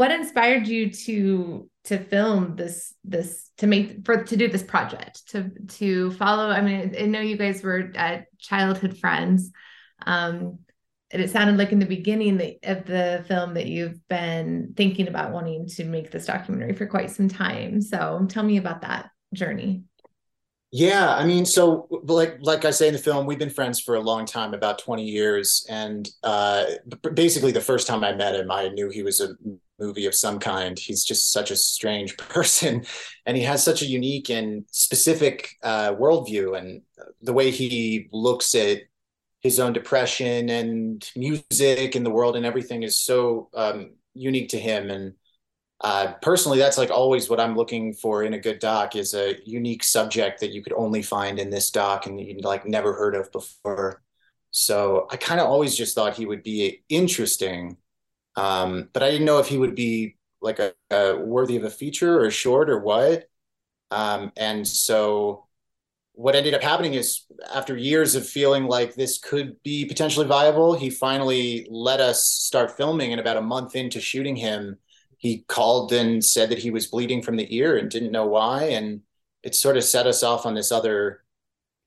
what inspired you to to film this this to make for to do this project to to follow i mean i know you guys were childhood friends um and it sounded like in the beginning of the film that you've been thinking about wanting to make this documentary for quite some time so tell me about that journey yeah, I mean, so like like I say in the film, we've been friends for a long time, about 20 years. And uh, basically, the first time I met him, I knew he was a movie of some kind. He's just such a strange person, and he has such a unique and specific uh, worldview, and the way he looks at his own depression and music and the world and everything is so um, unique to him. And uh, personally, that's like always what I'm looking for in a good doc is a unique subject that you could only find in this doc and you like never heard of before. So I kind of always just thought he would be interesting, um, but I didn't know if he would be like a, a worthy of a feature or short or what. Um, and so what ended up happening is after years of feeling like this could be potentially viable, he finally let us start filming. And about a month into shooting him, he called and said that he was bleeding from the ear and didn't know why. And it sort of set us off on this other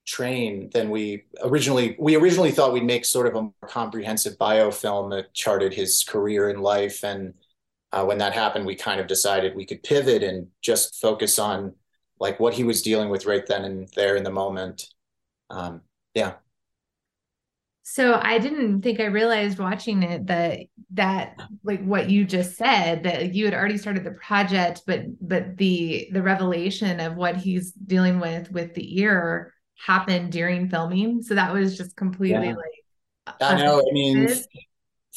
train than we originally we originally thought we'd make sort of a more comprehensive biofilm that charted his career in life. And uh, when that happened we kind of decided we could pivot and just focus on like what he was dealing with right then and there in the moment. Um, yeah. So I didn't think I realized watching it that that like what you just said that you had already started the project, but but the the revelation of what he's dealing with with the ear happened during filming. So that was just completely yeah. like I know. I mean,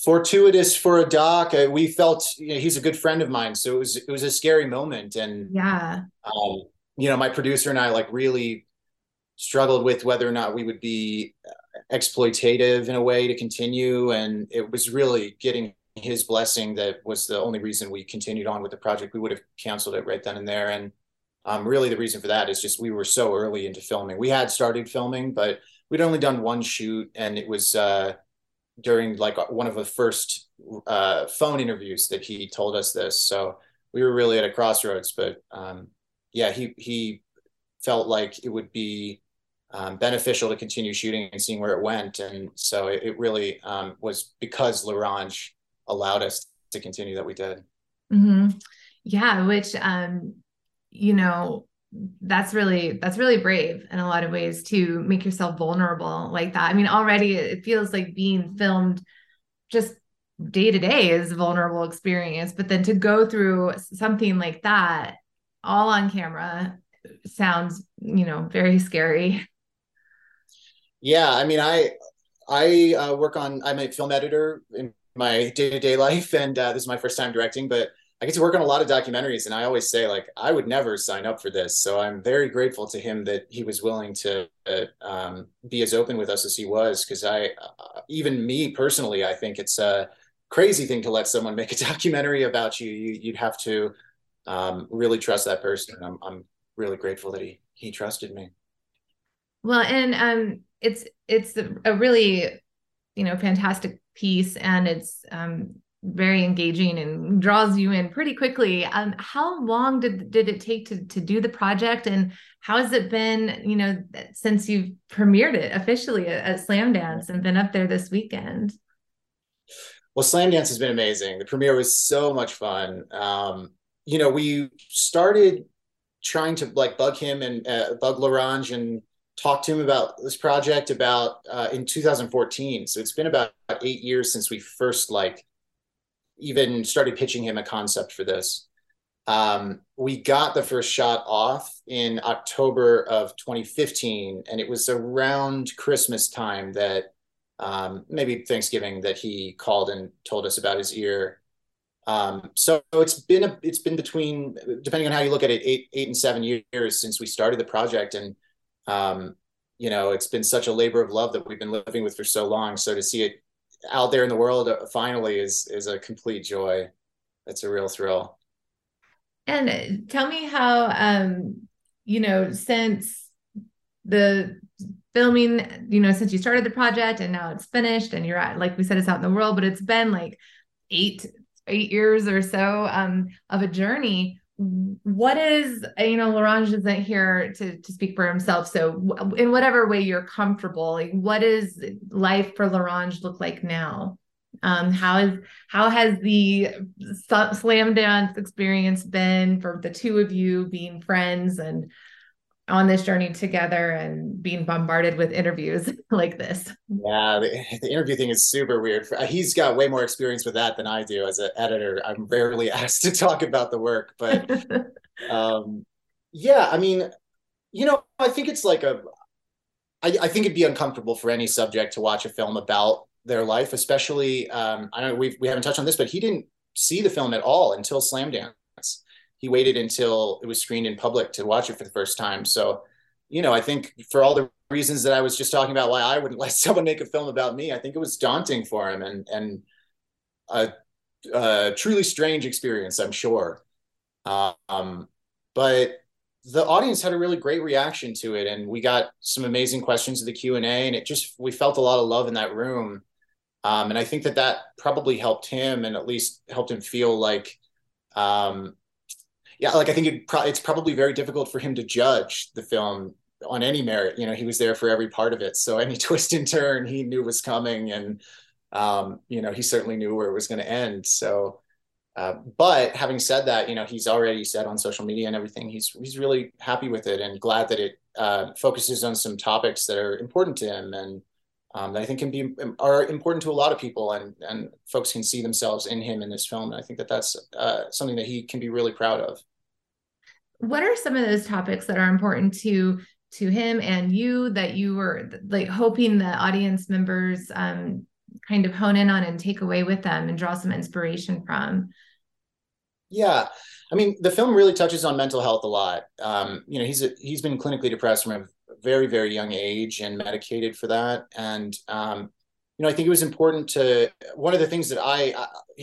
fortuitous for a doc. Uh, we felt you know, he's a good friend of mine, so it was it was a scary moment, and yeah, um, you know, my producer and I like really struggled with whether or not we would be exploitative in a way to continue. And it was really getting his blessing that was the only reason we continued on with the project. We would have canceled it right then and there. And um, really, the reason for that is just we were so early into filming. We had started filming, but we'd only done one shoot, and it was uh, during like one of the first uh, phone interviews that he told us this. So we were really at a crossroads. But um, yeah, he he felt like it would be um, beneficial to continue shooting and seeing where it went. And so it, it really um, was because L'Orange allowed us to continue that we did. Mm-hmm. Yeah, which um, you know that's really that's really brave in a lot of ways to make yourself vulnerable like that. I mean, already it feels like being filmed just day to day is a vulnerable experience, but then to go through something like that all on camera sounds you know very scary yeah, I mean, I I uh, work on. I'm a film editor in my day to day life, and uh, this is my first time directing. But I get to work on a lot of documentaries, and I always say like I would never sign up for this. So I'm very grateful to him that he was willing to uh, um, be as open with us as he was. Because I, uh, even me personally, I think it's a crazy thing to let someone make a documentary about you. you would have to um, really trust that person. I'm I'm really grateful that he he trusted me. Well, and um, it's it's a really you know fantastic piece and it's um very engaging and draws you in pretty quickly. Um, how long did did it take to to do the project, and how has it been? You know, since you've premiered it officially at, at Slamdance and been up there this weekend. Well, Slam Dance has been amazing. The premiere was so much fun. Um, you know, we started trying to like bug him and uh, bug L'Orange and talk to him about this project about uh, in 2014. So it's been about eight years since we first like even started pitching him a concept for this. Um, we got the first shot off in October of 2015, and it was around Christmas time that um, maybe Thanksgiving that he called and told us about his ear. Um, so it's been a, it's been between depending on how you look at it eight eight and seven years since we started the project and um, you know, it's been such a labor of love that we've been living with for so long. So to see it out there in the world uh, finally is is a complete joy. It's a real thrill. And uh, tell me how, um, you know, since the filming, you know, since you started the project and now it's finished and you're at, like we said, it's out in the world, but it's been like eight eight years or so um, of a journey what is you know L'Orange isn't here to to speak for himself. So in whatever way you're comfortable like what is life for L'Orange look like now? Um how is how has the slam dance experience been for the two of you being friends and on this journey together and being bombarded with interviews like this. Yeah, the, the, interview thing is super weird. He's got way more experience with that than I do as an editor. I'm rarely asked to talk about the work, but um, yeah, I mean, you know, I think it's like a, I, I think it'd be uncomfortable for any subject to watch a film about their life, especially. Um, I know we we haven't touched on this, but he didn't see the film at all until Slamdance he waited until it was screened in public to watch it for the first time. So, you know, I think for all the reasons that I was just talking about, why I wouldn't let someone make a film about me, I think it was daunting for him and and a, a truly strange experience, I'm sure. Um, but the audience had a really great reaction to it, and we got some amazing questions of the Q and A, and it just we felt a lot of love in that room. Um, and I think that that probably helped him, and at least helped him feel like um, yeah, like I think it pro- it's probably very difficult for him to judge the film on any merit. You know, he was there for every part of it, so any twist and turn he knew was coming, and um, you know, he certainly knew where it was going to end. So, uh, but having said that, you know, he's already said on social media and everything, he's he's really happy with it and glad that it uh, focuses on some topics that are important to him and um, that I think can be are important to a lot of people, and and folks can see themselves in him in this film. And I think that that's uh, something that he can be really proud of. What are some of those topics that are important to to him and you that you were like hoping the audience members um, kind of hone in on and take away with them and draw some inspiration from? Yeah, I mean, the film really touches on mental health a lot. Um, you know, he's a, he's been clinically depressed from a very very young age and medicated for that. And um, you know i think it was important to one of the things that i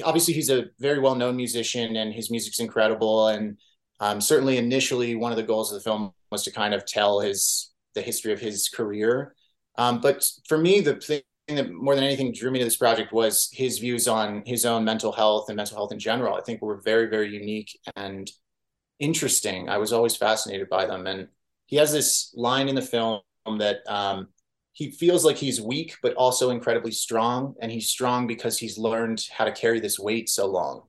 obviously he's a very well known musician and his music's incredible. And um, certainly initially one of the goals of the film was to kind of tell his the history of his career. Um, but for me the thing that more than anything drew me to this project was his views on his own mental health and mental health in general. I think were very very unique and interesting. I was always fascinated by them. And he has this line in the film that um, he feels like he's weak but also incredibly strong. And he's strong because he's learned how to carry this weight so long.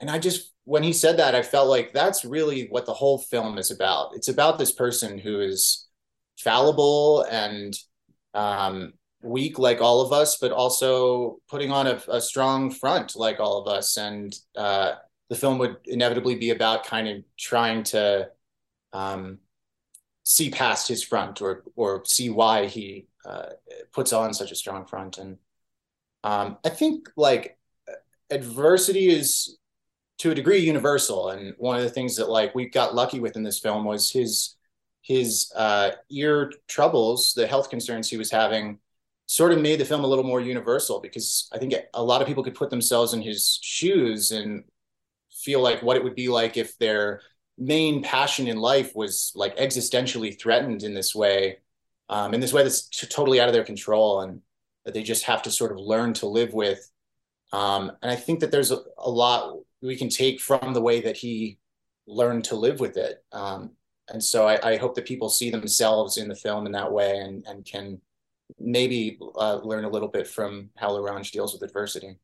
And i just when he said that i felt like that's really what the whole film is about. It's about this person who is fallible and um, weak like all of us but also putting on a, a strong front like all of us. And uh, the film would inevitably be about kind of trying to um, see past his front or or see why he uh, puts on such a strong front. And um, I think like adversity is to a degree universal. And one of the things that like we got lucky with in this film was his his uh, ear troubles, the health concerns he was having, sort of made the film a little more universal because I think a lot of people could put themselves in his shoes and feel like what it would be like if their main passion in life was like existentially threatened in this way, um, in this way that's t- totally out of their control, and that they just have to sort of learn to live with. Um, and I think that there's a, a, lot we can take from the way that he learned to live with it. Um, and so I, I, hope that people see themselves in the film in that way and, and can maybe uh, learn a little bit from how L'Orange deals with adversity.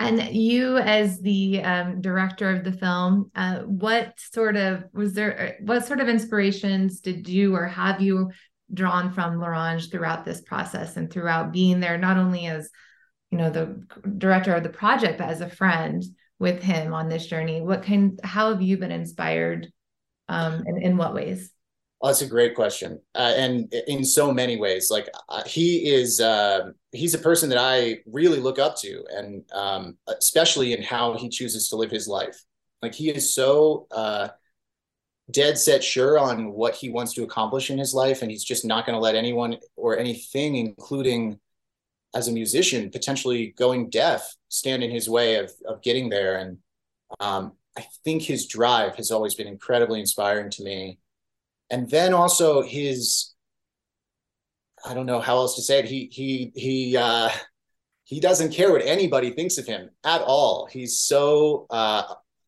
And you, as the um, director of the film, uh, what sort of was there? What sort of inspirations did you or have you drawn from L'Orange throughout this process and throughout being there, not only as you know the director of the project, but as a friend with him on this journey? What kind? How have you been inspired? Um, and in what ways? Oh, that's a great question, uh, and in so many ways. Like uh, he is, uh, he's a person that I really look up to, and um, especially in how he chooses to live his life. Like he is so uh, dead set sure on what he wants to accomplish in his life, and he's just not going to let anyone or anything, including as a musician, potentially going deaf, stand in his way of of getting there. And um, I think his drive has always been incredibly inspiring to me and then also his I don't know how else to say it. He he he uh, he doesn't care what anybody thinks of him at all. He's so uh,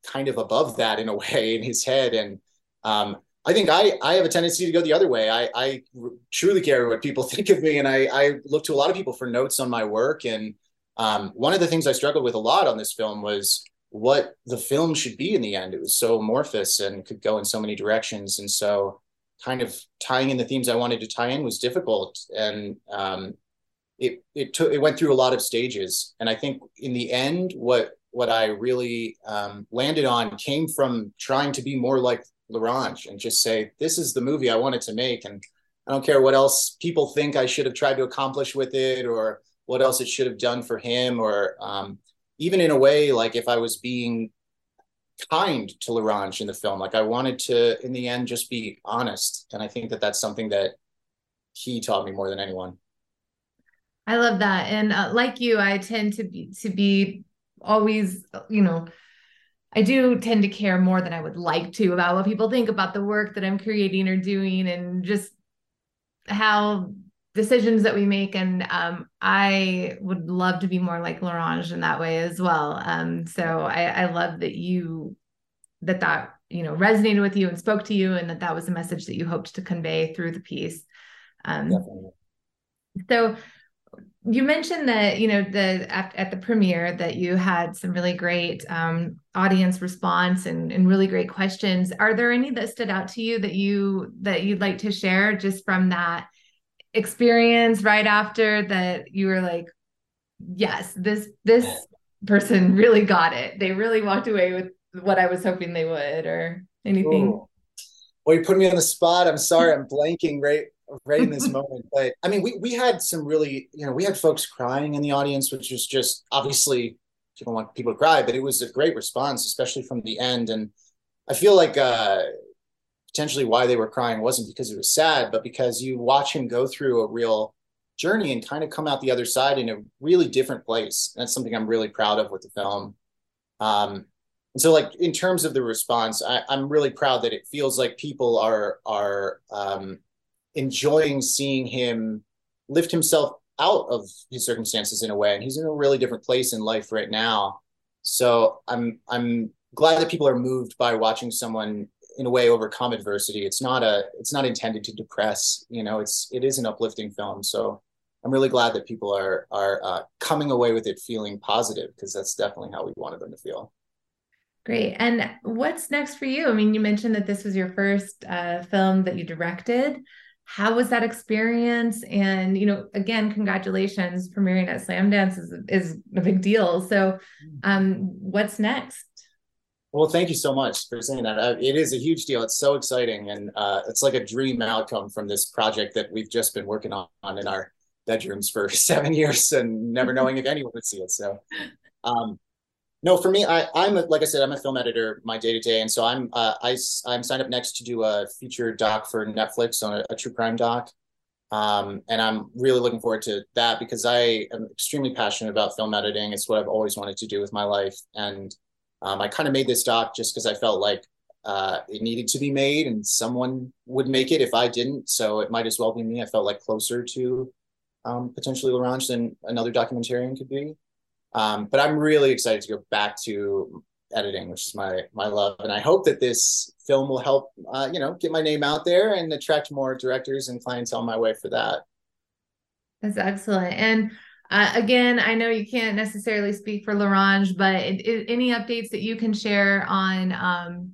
kind of above that in a way in his head. And um, I think I, I have a tendency to go the other way. I, I truly care what people think of me. And I, I look to a lot of people for notes on my work. And um, one of the things I struggled with a lot on this film was what the film should be in the end. It was so amorphous and could go in so many directions. And so kind of tying in the themes I wanted to tie in was difficult. And um, it, it took, it went through a lot of stages. And I think in the end, what, what I really um, landed on came from trying to be more like L'Orange and just say, this is the movie I wanted to make. And I don't care what else people think I should have tried to accomplish with it or what else it should have done for him or um, even in a way, like if I was being kind to L'Orange in the film, like I wanted to, in the end, just be honest. And I think that that's something that he taught me more than anyone. I love that. And uh, like you, I tend to be, to be always, you know, I do tend to care more than I would like to about what people think about the work that I'm creating or doing and just how decisions that we make. And um, I would love to be more like L'Orange in that way as well. Um, so I, I love that you, that that, you know, resonated with you and spoke to you and that that was a message that you hoped to convey through the piece. Um, Definitely. So you mentioned that you know the at, at the premiere that you had some really great um, audience response and, and really great questions are there any that stood out to you that you that you'd like to share just from that experience right after that you were like yes this this person really got it they really walked away with what i was hoping they would or anything Ooh. well you put me on the spot i'm sorry i'm blanking right right in this moment. But I mean, we we had some really, you know, we had folks crying in the audience, which was just obviously you don't want people to cry, but it was a great response, especially from the end. And I feel like uh, potentially why they were crying wasn't because it was sad, but because you watch him go through a real journey and kind of come out the other side in a really different place. And That's something I'm really proud of with the film. Um, and so, like in terms of the response, I, am really proud that it feels like people are are um, enjoying seeing him lift himself out of his circumstances in a way and he's in a really different place in life right now so i'm i'm glad that people are moved by watching someone in a way overcome adversity. It's not a it's not intended to depress you know it's it is an uplifting film. So i'm really glad that people are are uh, coming away with it feeling positive because that's definitely how we wanted them to feel. Great. And what's next for you? I mean, you mentioned that this was your first uh, film that you directed. How was that experience? And you know again congratulations. Premiering at Slam Dance is, is a big deal. So mm. um what's next well thank you so much for saying that uh, it is a huge deal it's so exciting and uh, it's like a dream outcome from this project that we've just been working on in our bedrooms for seven years and never knowing if anyone would see it so um no, for me, I, I'm a, like I said, I'm a film editor, my day to day, and so I'm uh, I I'm signed up next to do a feature doc for Netflix on a, a true crime doc, um, and I'm really looking forward to that because I am extremely passionate about film editing. It's what I've always wanted to do with my life, and um, I kind of made this doc just because I felt like uh, it needed to be made, and someone would make it if I didn't. So it might as well be me. I felt like closer to um, potentially L'Orange than another documentarian could be. Um, but I'm really excited to go back to editing, which is my my love, and I hope that this film will help, uh, you know, get my name out there and attract more directors and clientele my way for that. That's excellent, and. Uh, again, I know you can't necessarily speak for L'Orange, but it, it, any updates that you can share on um,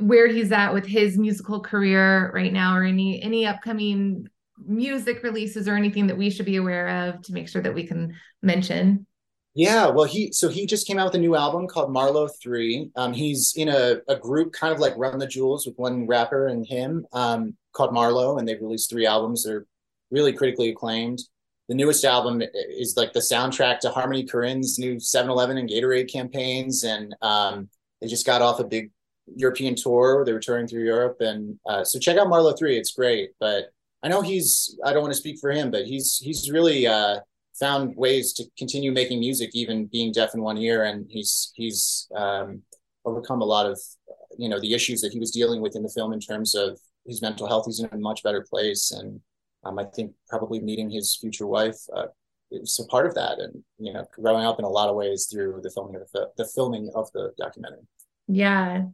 where he's at with his musical career right now, or any any upcoming music releases or anything that we should be aware of to make sure that we can mention? Yeah, well, he so he just came out with a new album called Marlowe Three. Um, he's in a, a group kind of like Run the Jewels with one rapper and him um, called Marlowe, and they've released three albums. They're really critically acclaimed. The newest album is like the soundtrack to Harmony Korine's new 7-Eleven and Gatorade campaigns, and um, they just got off a big European tour. They were touring through Europe, and uh, so check out Marlowe Three. It's great, but I know he's. I don't want to speak for him, but he's he's really. Uh, found ways to continue making music, even being deaf in one ear. And he's he's um, overcome a lot of you know the issues that he was dealing with in the film in terms of his mental health. He's in a much better place, and um, I think probably meeting his future wife uh, it's a part of that, and you know, growing up in a lot of ways through the filming of the, the filming of the documentary. Yeah.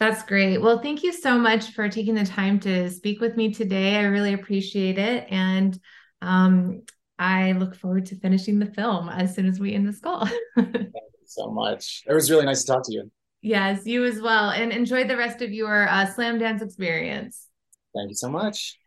That's great. Well, thank you so much for taking the time to speak with me today. I really appreciate it. And um, I look forward to finishing the film as soon as we end this call. thank you so much. It was really nice to talk to you. Yes, you as well. And enjoy the rest of your uh, slam dance experience. Thank you so much.